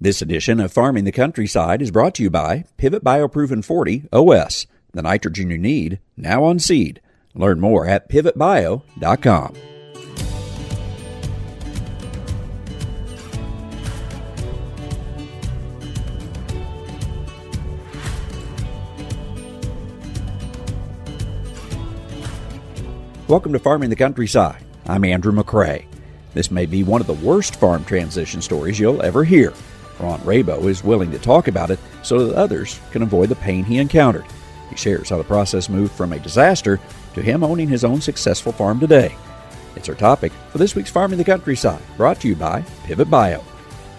This edition of Farming the Countryside is brought to you by Pivot Bio Proven 40 OS, the nitrogen you need, now on seed. Learn more at pivotbio.com. Welcome to Farming the Countryside. I'm Andrew McCrea. This may be one of the worst farm transition stories you'll ever hear. Ron Rabou is willing to talk about it so that others can avoid the pain he encountered. He shares how the process moved from a disaster to him owning his own successful farm today. It's our topic for this week's Farming the Countryside, brought to you by Pivot Bio.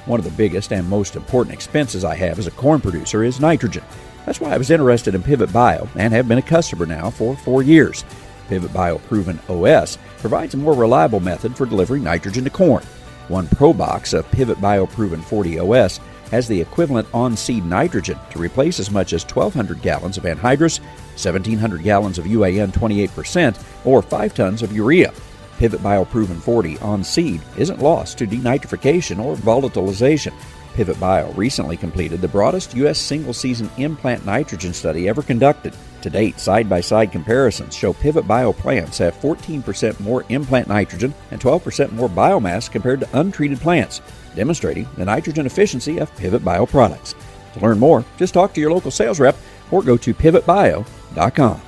One of the biggest and most important expenses I have as a corn producer is nitrogen. That's why I was interested in Pivot Bio and have been a customer now for four years. Pivot Bio Proven OS provides a more reliable method for delivering nitrogen to corn. One Pro Box of Pivot Bio Proven 40 OS has the equivalent on seed nitrogen to replace as much as 1,200 gallons of anhydrous, 1,700 gallons of UAN 28%, or 5 tons of urea. Pivot Bio Proven 40 on seed isn't lost to denitrification or volatilization. Pivot Bio recently completed the broadest U.S. single season implant nitrogen study ever conducted. To date, side by side comparisons show Pivot Bio plants have 14% more implant nitrogen and 12% more biomass compared to untreated plants, demonstrating the nitrogen efficiency of Pivot Bio products. To learn more, just talk to your local sales rep or go to pivotbio.com.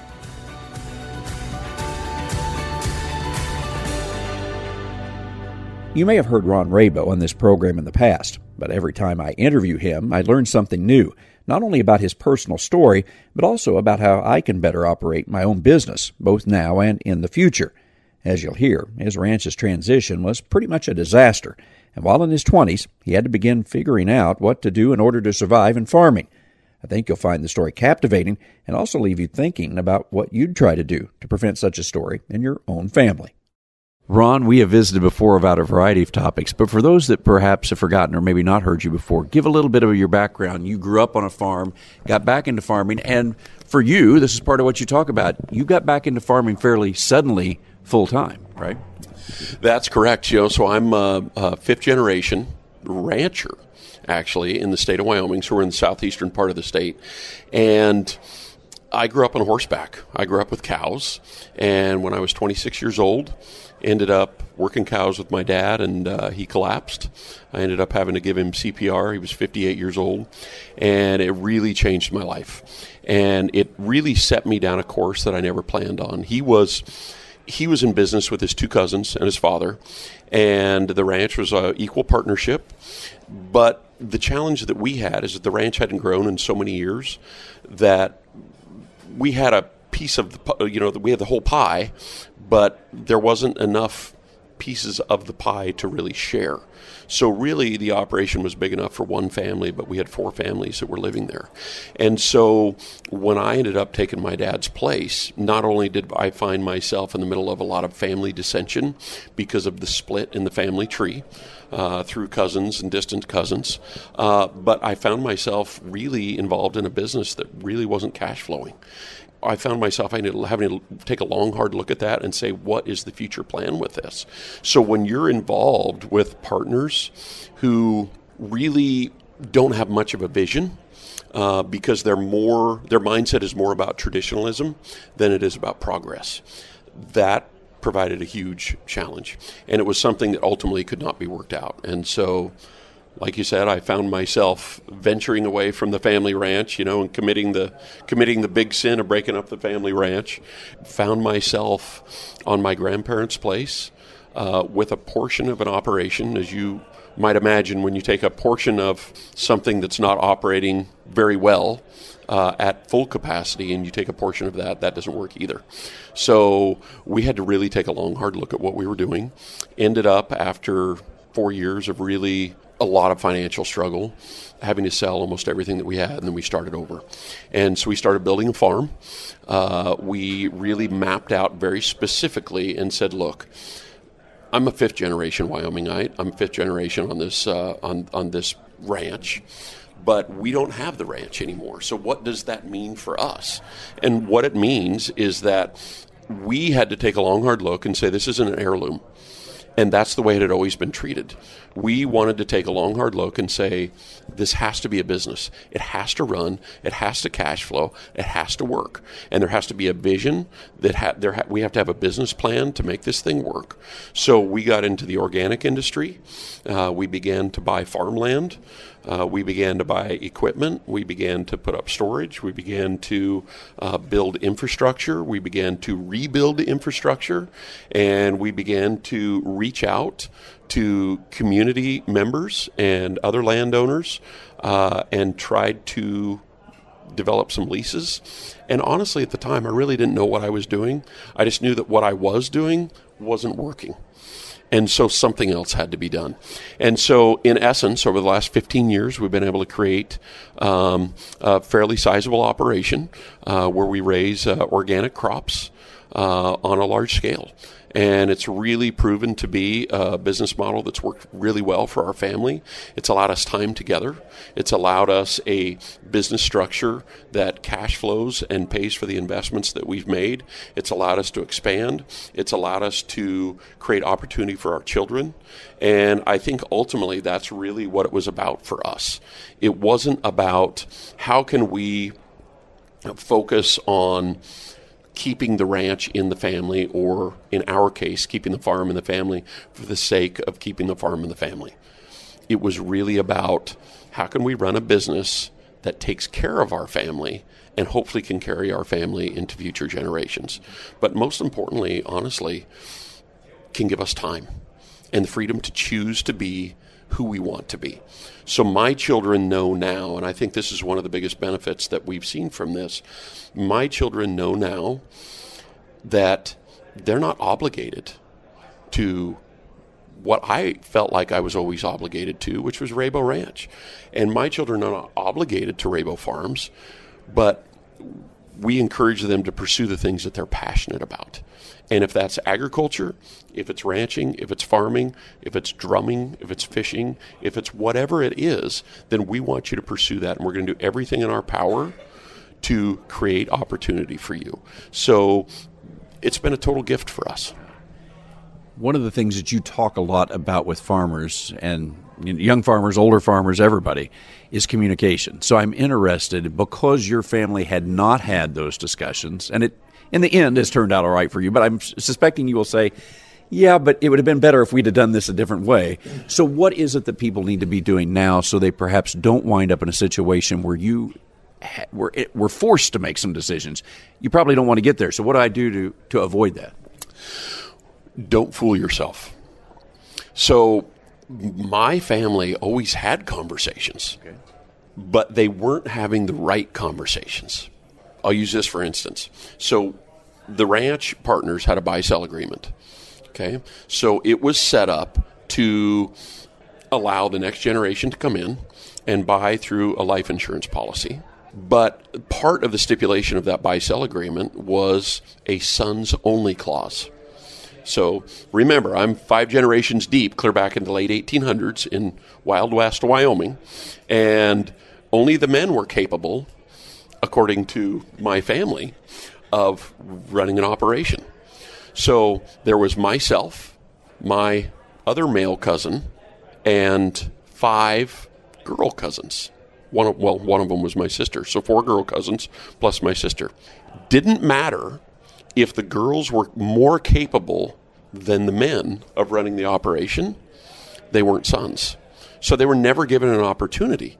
You may have heard Ron Rabou on this program in the past, but every time I interview him, I learn something new not only about his personal story, but also about how I can better operate my own business, both now and in the future. As you'll hear, his ranch's transition was pretty much a disaster, and while in his 20s, he had to begin figuring out what to do in order to survive in farming. I think you'll find the story captivating and also leave you thinking about what you'd try to do to prevent such a story in your own family. Ron, we have visited before about a variety of topics, but for those that perhaps have forgotten or maybe not heard you before, give a little bit of your background. You grew up on a farm, got back into farming, and for you, this is part of what you talk about. You got back into farming fairly suddenly, full time, right? That's correct. Joe. so I'm a, a fifth generation rancher, actually, in the state of Wyoming. So we're in the southeastern part of the state, and I grew up on horseback. I grew up with cows, and when I was 26 years old, ended up working cows with my dad, and uh, he collapsed. I ended up having to give him CPR. He was 58 years old, and it really changed my life. And it really set me down a course that I never planned on. He was he was in business with his two cousins and his father, and the ranch was a equal partnership. But the challenge that we had is that the ranch hadn't grown in so many years that we had a piece of the you know we had the whole pie, but there wasn't enough pieces of the pie to really share. So really, the operation was big enough for one family, but we had four families that were living there. And so when I ended up taking my dad's place, not only did I find myself in the middle of a lot of family dissension because of the split in the family tree. Uh, through cousins and distant cousins. Uh, but I found myself really involved in a business that really wasn't cash flowing. I found myself having to take a long, hard look at that and say, what is the future plan with this? So when you're involved with partners who really don't have much of a vision, uh, because they're more their mindset is more about traditionalism than it is about progress. That provided a huge challenge, and it was something that ultimately could not be worked out. And so like you said, I found myself venturing away from the family ranch, you know, and committing the committing the big sin of breaking up the family ranch. Found myself on my grandparents' place uh, with a portion of an operation, as you might imagine, when you take a portion of something that's not operating very well. Uh, at full capacity, and you take a portion of that, that doesn't work either. So we had to really take a long, hard look at what we were doing. Ended up after four years of really a lot of financial struggle, having to sell almost everything that we had, and then we started over. And so we started building a farm. Uh, we really mapped out very specifically and said, look, I'm a fifth generation Wyomingite. I'm fifth generation on this uh, on on this ranch, but we don't have the ranch anymore. So what does that mean for us? And what it means is that we had to take a long hard look and say this is an heirloom And that's the way it had always been treated. We wanted to take a long, hard look and say, this has to be a business. It has to run. It has to cash flow. It has to work. And there has to be a vision that ha- there ha- we have to have a business plan to make this thing work. So we got into the organic industry. Uh, we began to buy farmland. Uh, we began to buy equipment. We began to put up storage. We began to uh, build infrastructure. We began to rebuild infrastructure. And we began to reach out to community members and other landowners uh, and tried to develop some leases. And honestly, at the time, I really didn't know what I was doing. I just knew that what I was doing wasn't working. And so something else had to be done. And so, in essence, over the last 15 years, we've been able to create um, a fairly sizable operation uh, where we raise uh, organic crops uh, on a large scale and it's really proven to be a business model that's worked really well for our family. It's allowed us time together. It's allowed us a business structure that cash flows and pays for the investments that we've made. It's allowed us to expand. It's allowed us to create opportunity for our children. And I think ultimately that's really what it was about for us. It wasn't about how can we focus on keeping the ranch in the family, or in our case, keeping the farm in the family for the sake of keeping the farm in the family. It was really about how can we run a business that takes care of our family and hopefully can carry our family into future generations. But most importantly, honestly, can give us time and the freedom to choose to be who we want to be. So my children know now, and I think this is one of the biggest benefits that we've seen from this. My children know now that they're not obligated to what I felt like I was always obligated to, which was Rabou Ranch. And my children are not obligated to Rabou Farms, but we encourage them to pursue the things that they're passionate about. And if that's agriculture, if it's ranching, if it's farming, if it's drumming, if it's fishing, if it's whatever it is, then we want you to pursue that. And we're going to do everything in our power to create opportunity for you. So it's been a total gift for us. One of the things that you talk a lot about with farmers and young farmers, older farmers, everybody, is communication. So I'm interested because your family had not had those discussions, and it in the end has turned out all right for you. But I'm suspecting you will say, yeah, but it would have been better if we'd have done this a different way. So, what is it that people need to be doing now so they perhaps don't wind up in a situation where you were, were forced to make some decisions? You probably don't want to get there. So, what do I do to, to avoid that? Don't fool yourself. So, my family always had conversations, okay. but they weren't having the right conversations. I'll use this for instance. So the ranch partners had a buy sell agreement. Okay. So it was set up to allow the next generation to come in and buy through a life insurance policy. But part of the stipulation of that buy sell agreement was a sons only clause. So remember, I'm five generations deep, clear back in the late 1800s in Wild West, Wyoming, and only the men were capable according to my family, of running an operation. So there was myself, my other male cousin, and five girl cousins. One of, well, one of them was my sister. So four girl cousins plus my sister. Didn't matter if the girls were more capable than the men of running the operation. They weren't sons. So they were never given an opportunity.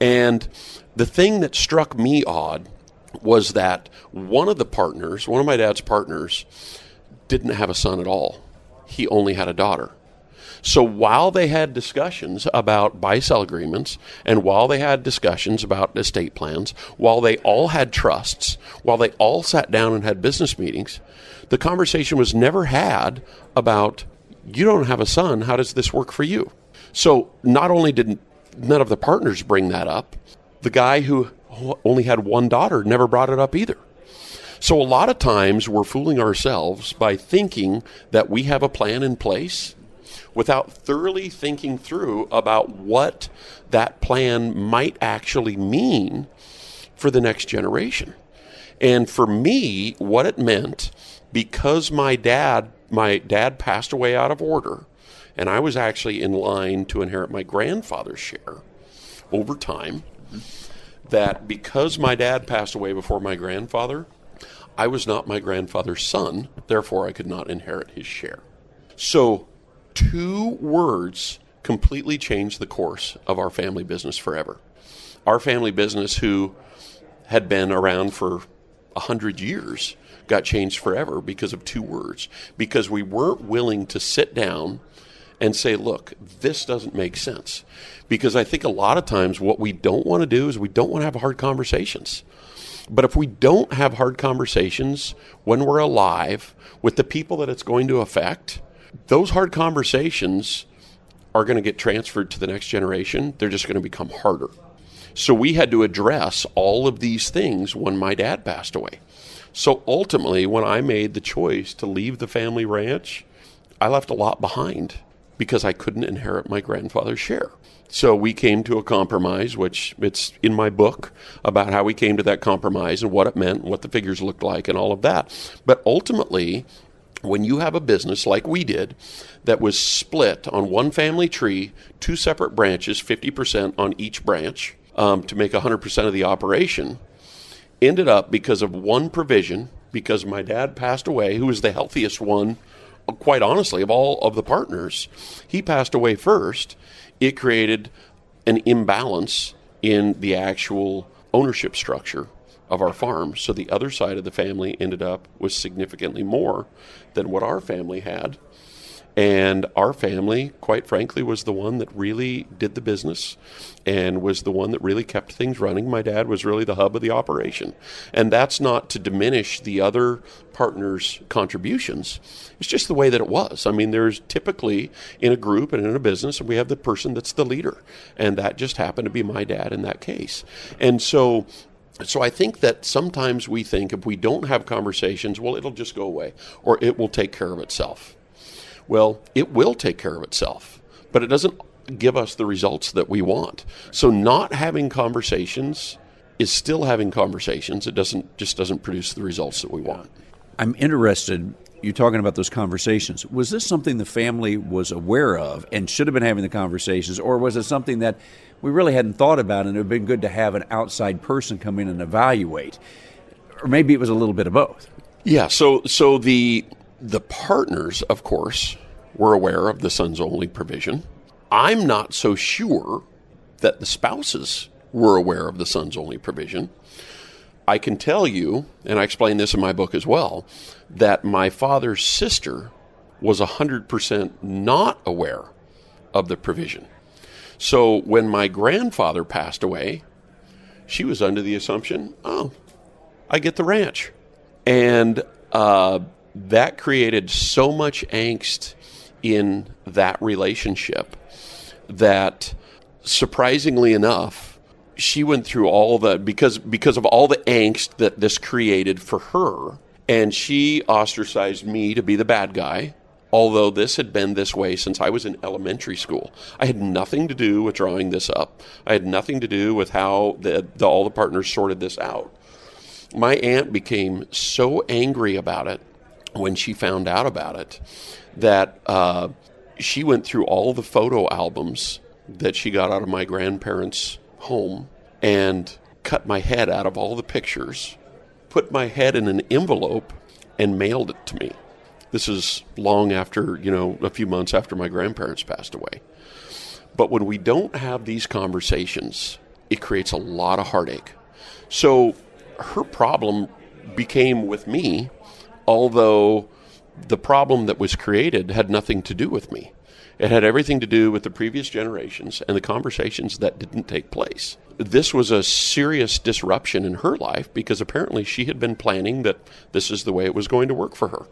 And the thing that struck me odd was that one of the partners, one of my dad's partners, didn't have a son at all. He only had a daughter. So while they had discussions about buy sell agreements, and while they had discussions about estate plans, while they all had trusts, while they all sat down and had business meetings, the conversation was never had about, you don't have a son, how does this work for you? So not only did none of the partners bring that up, the guy who only had one daughter never brought it up either. So a lot of times we're fooling ourselves by thinking that we have a plan in place without thoroughly thinking through about what that plan might actually mean for the next generation. And for me, what it meant, because my dad my dad passed away out of order, and I was actually in line to inherit my grandfather's share over time. That because my dad passed away before my grandfather, I was not my grandfather's son, therefore I could not inherit his share. So, two words completely changed the course of our family business forever. Our family business, who had been around for a hundred years, got changed forever because of two words. Because we weren't willing to sit down and say, look, this doesn't make sense. Because I think a lot of times what we don't want to do is we don't want to have hard conversations. But if we don't have hard conversations when we're alive with the people that it's going to affect, those hard conversations are going to get transferred to the next generation. They're just going to become harder. So we had to address all of these things when my dad passed away. So ultimately, when I made the choice to leave the family ranch, I left a lot behind because I couldn't inherit my grandfather's share. So we came to a compromise, which it's in my book about how we came to that compromise and what it meant, and what the figures looked like, and all of that. But ultimately, when you have a business like we did that was split on one family tree, two separate branches, 50% on each branch um, to make 100% of the operation, ended up because of one provision, because my dad passed away, who was the healthiest one, quite honestly, of all of the partners. He passed away first. It created an imbalance in the actual ownership structure of our farm. So the other side of the family ended up with significantly more than what our family had. And our family, quite frankly, was the one that really did the business and was the one that really kept things running. My dad was really the hub of the operation. And that's not to diminish the other partners' contributions. It's just the way that it was. I mean, there's typically in a group and in a business, we have the person that's the leader. And that just happened to be my dad in that case. And so so I think that sometimes we think if we don't have conversations, well, it'll just go away or it will take care of itself. Well, it will take care of itself, but it doesn't give us the results that we want. So not having conversations is still having conversations. It doesn't just doesn't produce the results that we want. I'm interested you're talking about those conversations. Was this something the family was aware of and should have been having the conversations, or was it something that we really hadn't thought about and it would have been good to have an outside person come in and evaluate? Or maybe it was a little bit of both. Yeah, so so the the partners, of course, were aware of the sons only provision. I'm not so sure that the spouses were aware of the sons only provision. I can tell you, and I explain this in my book as well, that my father's sister was 100% not aware of the provision. So when my grandfather passed away, she was under the assumption, oh, I get the ranch. And uh, that created so much angst in that relationship that surprisingly enough she went through all the because because of all the angst that this created for her and she ostracized me to be the bad guy although this had been this way since I was in elementary school. I had nothing to do with drawing this up. I had nothing to do with how the, the, all the partners sorted this out. My aunt became so angry about it when she found out about it that uh, she went through all the photo albums that she got out of my grandparents' home and cut my head out of all the pictures, put my head in an envelope, and mailed it to me. This is long after, you know, a few months after my grandparents passed away. But when we don't have these conversations, it creates a lot of heartache. So her problem became with me although the problem that was created had nothing to do with me. It had everything to do with the previous generations and the conversations that didn't take place. This was a serious disruption in her life because apparently she had been planning that this is the way it was going to work for her.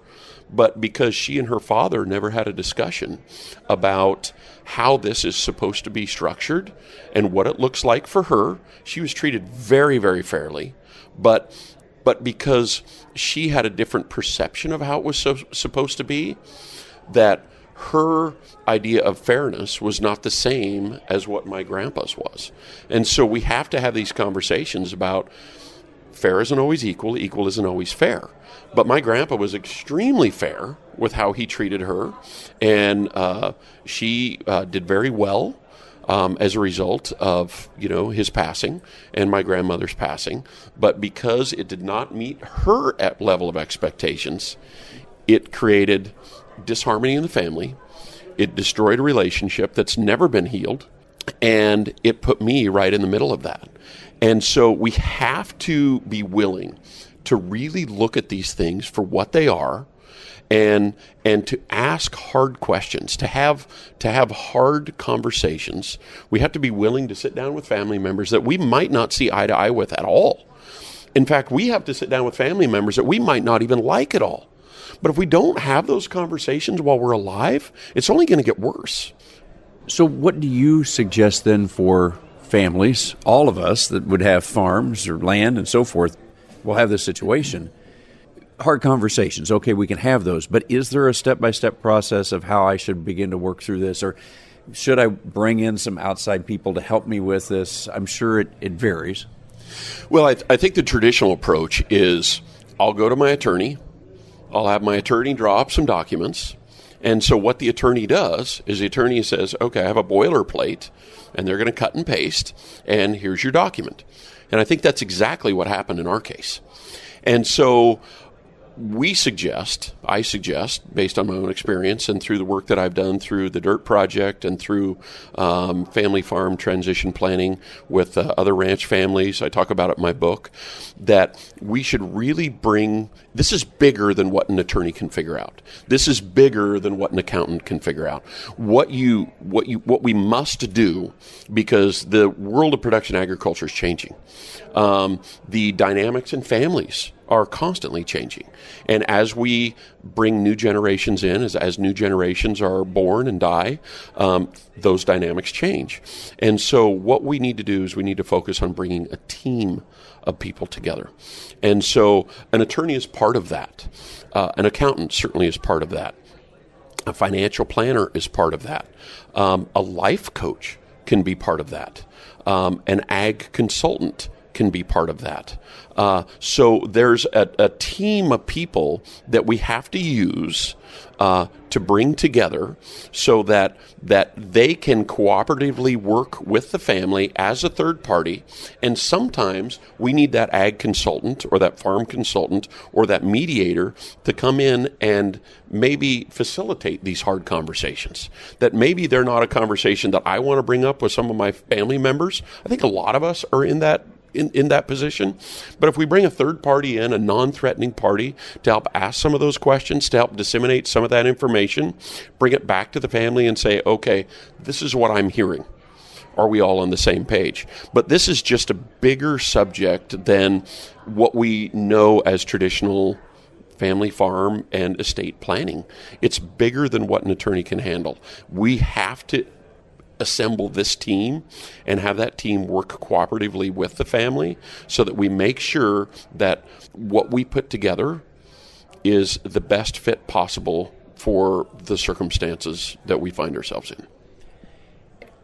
But because she and her father never had a discussion about how this is supposed to be structured and what it looks like for her, she was treated very, very fairly. But but because she had a different perception of how it was so, supposed to be, that her idea of fairness was not the same as what my grandpa's was. And so we have to have these conversations about fair isn't always equal, equal isn't always fair. But my grandpa was extremely fair with how he treated her, and uh, she uh, did very well um, as a result of you know his passing and my grandmother's passing. But because it did not meet her level of expectations, it created disharmony in the family. It destroyed a relationship that's never been healed, and it put me right in the middle of that. And so we have to be willing to really look at these things for what they are and and to ask hard questions to have to have hard conversations. We have to be willing to sit down with family members that we might not see eye to eye with at all. In fact we have to sit down with family members that we might not even like at all. But if we don't have those conversations while we're alive it's only going to get worse. So what do you suggest then for families all of us that would have farms or land and so forth will have this situation hard conversations. Okay, we can have those, but is there a step by step process of how I should begin to work through this, or should I bring in some outside people to help me with this? I'm sure it, it varies. Well, I, th- I think the traditional approach is I'll go to my attorney, I'll have my attorney draw up some documents. And so, what the attorney does is the attorney says, okay, I have a boilerplate, and they're going to cut and paste, and here's your document. And I think that's exactly what happened in our case. And so we suggest, I suggest, based on my own experience and through the work that I've done through the DIRT Project and through um, family farm transition planning with uh, other ranch families, I talk about it in my book, that we should really bring this is bigger than what an attorney can figure out. This is bigger than what an accountant can figure out. What you, what you, what we must do, because the world of production agriculture is changing. Um, the dynamics in families are constantly changing. And as we bring new generations in, as, as new generations are born and die, um, those dynamics change. And so, what we need to do is we need to focus on bringing a team of people together. And so, an attorney is part of that, uh, an accountant certainly is part of that. A financial planner is part of that. Um, a life coach can be part of that. Um, an ag consultant can be part of that. Uh, so there's a, a, team of people that we have to use uh, to bring together so that that they can cooperatively work with the family as a third party. And sometimes we need that ag consultant or that farm consultant or that mediator to come in and maybe facilitate these hard conversations. That maybe they're not a conversation that I want to bring up with some of my family members. I think a lot of us are in that in, in that position. But if we bring a third party in, a non threatening party, to help ask some of those questions, to help disseminate some of that information, bring it back to the family and say, okay, this is what I'm hearing. Are we all on the same page? But this is just a bigger subject than what we know as traditional family farm and estate planning. It's bigger than what an attorney can handle. We have to assemble this team and have that team work cooperatively with the family so that we make sure that what we put together is the best fit possible for the circumstances that we find ourselves in.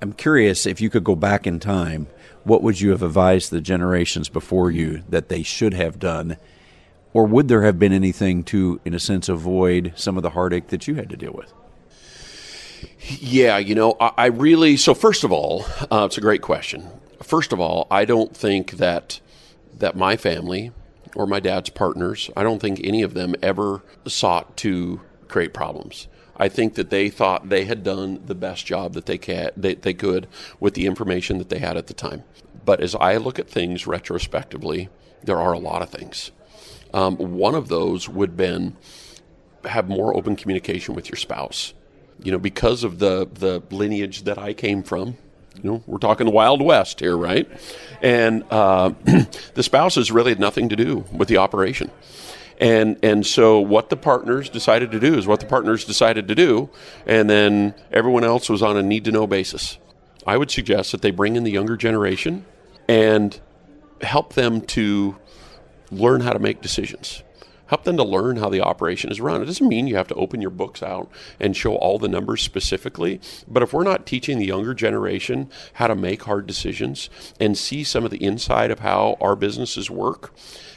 I'm curious if you could go back in time, what would you have advised the generations before you that they should have done? Or would there have been anything to, in a sense, avoid some of the heartache that you had to deal with? Yeah, you know, I, I really. So first of all, uh, it's a great question. First of all, I don't think that that my family or my dad's partners, I don't think any of them ever sought to create problems. I think that they thought they had done the best job that they, can, they, they could with the information that they had at the time. But as I look at things retrospectively, there are a lot of things. Um, one of those would been have more open communication with your spouse you know, because of the the lineage that I came from. You know, we're talking the Wild West here, right? And uh, the spouses really had nothing to do with the operation. And and so what the partners decided to do is what the partners decided to do, and then everyone else was on a need to know basis. I would suggest that they bring in the younger generation and help them to learn how to make decisions help them to learn how the operation is run. It doesn't mean you have to open your books out and show all the numbers specifically, but if we're not teaching the younger generation how to make hard decisions and see some of the inside of how our businesses work,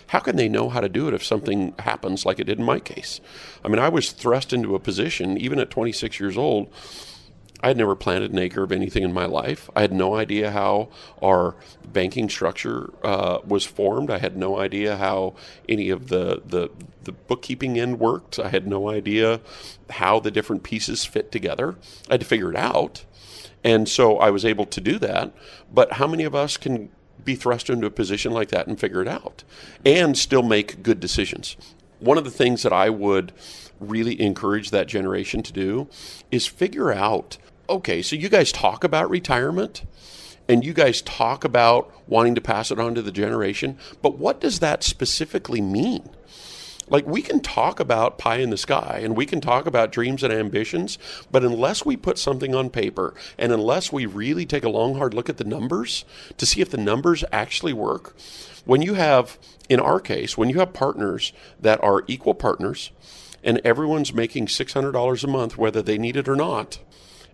how can they know how to do it if something happens like it did in my case? I mean, I was thrust into a position, even at 26 years old, I had never planted an acre of anything in my life. I had no idea how our banking structure uh, was formed. I had no idea how any of the, the the bookkeeping end worked. I had no idea how the different pieces fit together. I had to figure it out, and so I was able to do that. But how many of us can be thrust into a position like that and figure it out, and still make good decisions? One of the things that I would really encourage that generation to do is figure out okay, so you guys talk about retirement and you guys talk about wanting to pass it on to the generation, but what does that specifically mean? Like, we can talk about pie in the sky and we can talk about dreams and ambitions, but unless we put something on paper and unless we really take a long, hard look at the numbers to see if the numbers actually work, when you have, in our case, when you have partners that are equal partners and everyone's making $600 a month, whether they need it or not,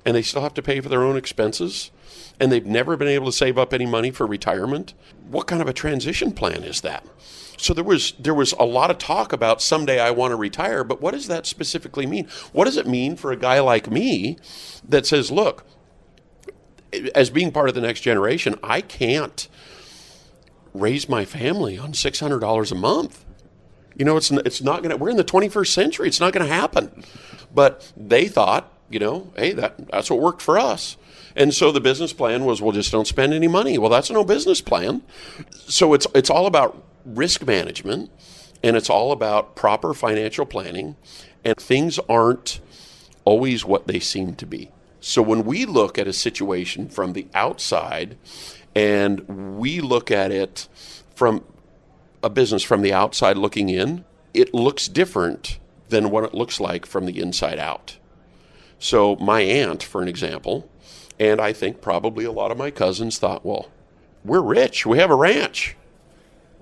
and they still have to pay for their own expenses and they've never been able to save up any money for retirement. What kind of a transition plan is that? So there was there was a lot of talk about someday I want to retire but what does that specifically mean? What does it mean for a guy like me that says look as being part of the next generation I can't raise my family on $600 a month. You know it's it's not going to we're in the 21st century it's not going to happen. But they thought you know, hey, that that's what worked for us. And so the business plan was, well, just don't spend any money. Well, that's no business plan. So it's it's all about risk management, and it's all about proper financial planning, and things aren't always what they seem to be. So when we look at a situation from the outside, and we look at it from a business from the outside looking in, it looks different than what it looks like from the inside out. So, my aunt, for an example, and I think probably a lot of my cousins thought, well, we're rich, we have a ranch.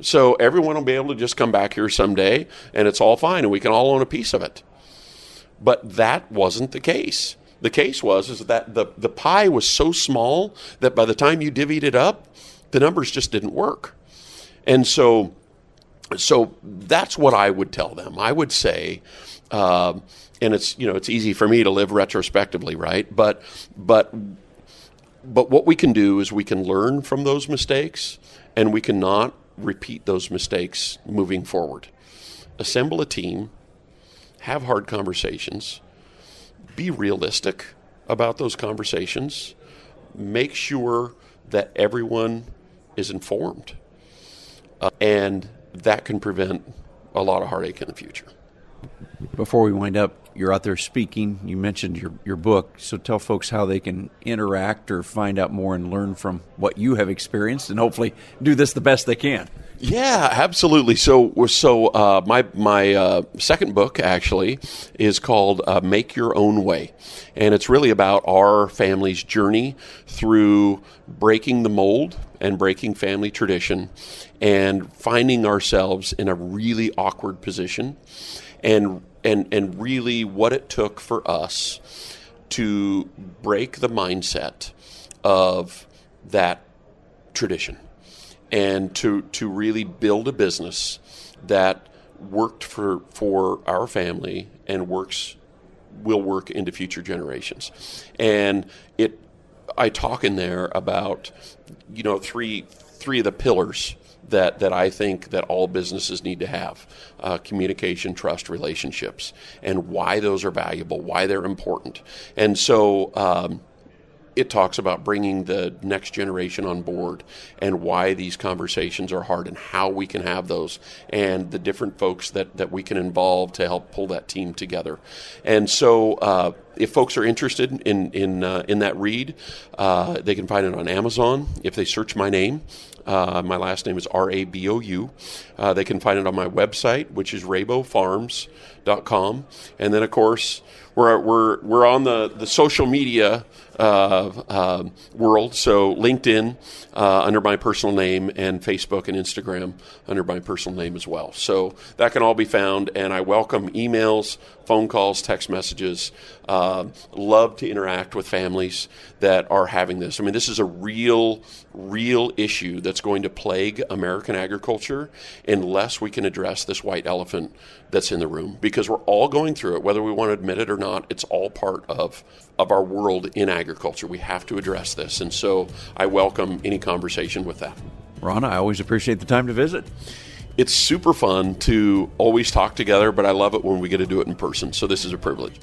So, everyone will be able to just come back here someday and it's all fine and we can all own a piece of it. But that wasn't the case. The case was is that the, the pie was so small that by the time you divvied it up, the numbers just didn't work. And so, so that's what I would tell them. I would say, uh, and it's you know it's easy for me to live retrospectively, right? But but but what we can do is we can learn from those mistakes, and we cannot repeat those mistakes moving forward. Assemble a team, have hard conversations, be realistic about those conversations, make sure that everyone is informed, uh, and that can prevent a lot of heartache in the future. Before we wind up, you're out there speaking. You mentioned your, your book. So tell folks how they can interact or find out more and learn from what you have experienced and hopefully do this the best they can. Yeah, absolutely. So, so uh, my my uh, second book actually is called uh, "Make Your Own Way," and it's really about our family's journey through breaking the mold and breaking family tradition, and finding ourselves in a really awkward position, and and and really what it took for us to break the mindset of that tradition and to to really build a business that worked for for our family and works will work into future generations. And it I talk in there about you know three three of the pillars that, that I think that all businesses need to have uh, communication, trust, relationships, and why those are valuable, why they're important. And so um, it talks about bringing the next generation on board and why these conversations are hard and how we can have those and the different folks that, that we can involve to help pull that team together. And so, uh, if folks are interested in in uh, in that read, uh, they can find it on Amazon if they search my name. Uh, my last name is R A B O U. Uh, they can find it on my website, which is raboufarms.com. And then, of course, we're, we're, we're on the, the social media uh, uh, world. So LinkedIn uh, under my personal name and Facebook and Instagram under my personal name as well. So that can all be found, and I welcome emails, phone calls, text messages. Uh, love to interact with families that are having this. I mean, this is a real, real issue that's going to plague American agriculture unless we can address this white elephant that's in the room because we're all going through it, whether we want to admit it or not. It's all part of, of our world in agriculture. We have to address this. And so I welcome any conversation with that. Ron, I always appreciate the time to visit it's super fun to always talk together, but I love it when we get to do it in person. So this is a privilege.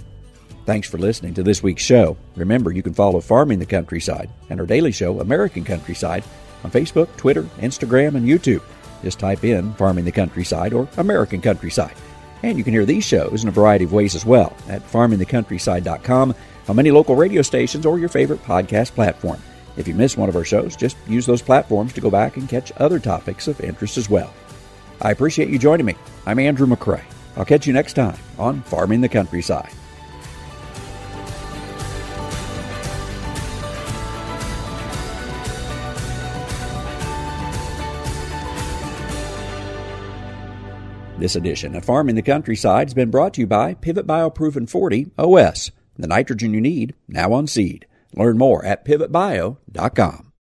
Thanks for listening to this week's show. Remember, you can follow Farming the Countryside and our daily show, American Countryside, on Facebook, Twitter, Instagram, and YouTube. Just type in Farming the Countryside or American Countryside. And you can hear these shows in a variety of ways as well at farmingthecountryside.com, on many local radio stations, or your favorite podcast platform. If you miss one of our shows, just use those platforms to go back and catch other topics of interest as well. I appreciate you joining me. I'm Andrew McCrea. I'll catch you next time on Farming the Countryside. This edition of Farming the Countryside has been brought to you by Pivot Bio Proven 40 OS, the nitrogen you need now on seed. Learn more at pivotbio.com.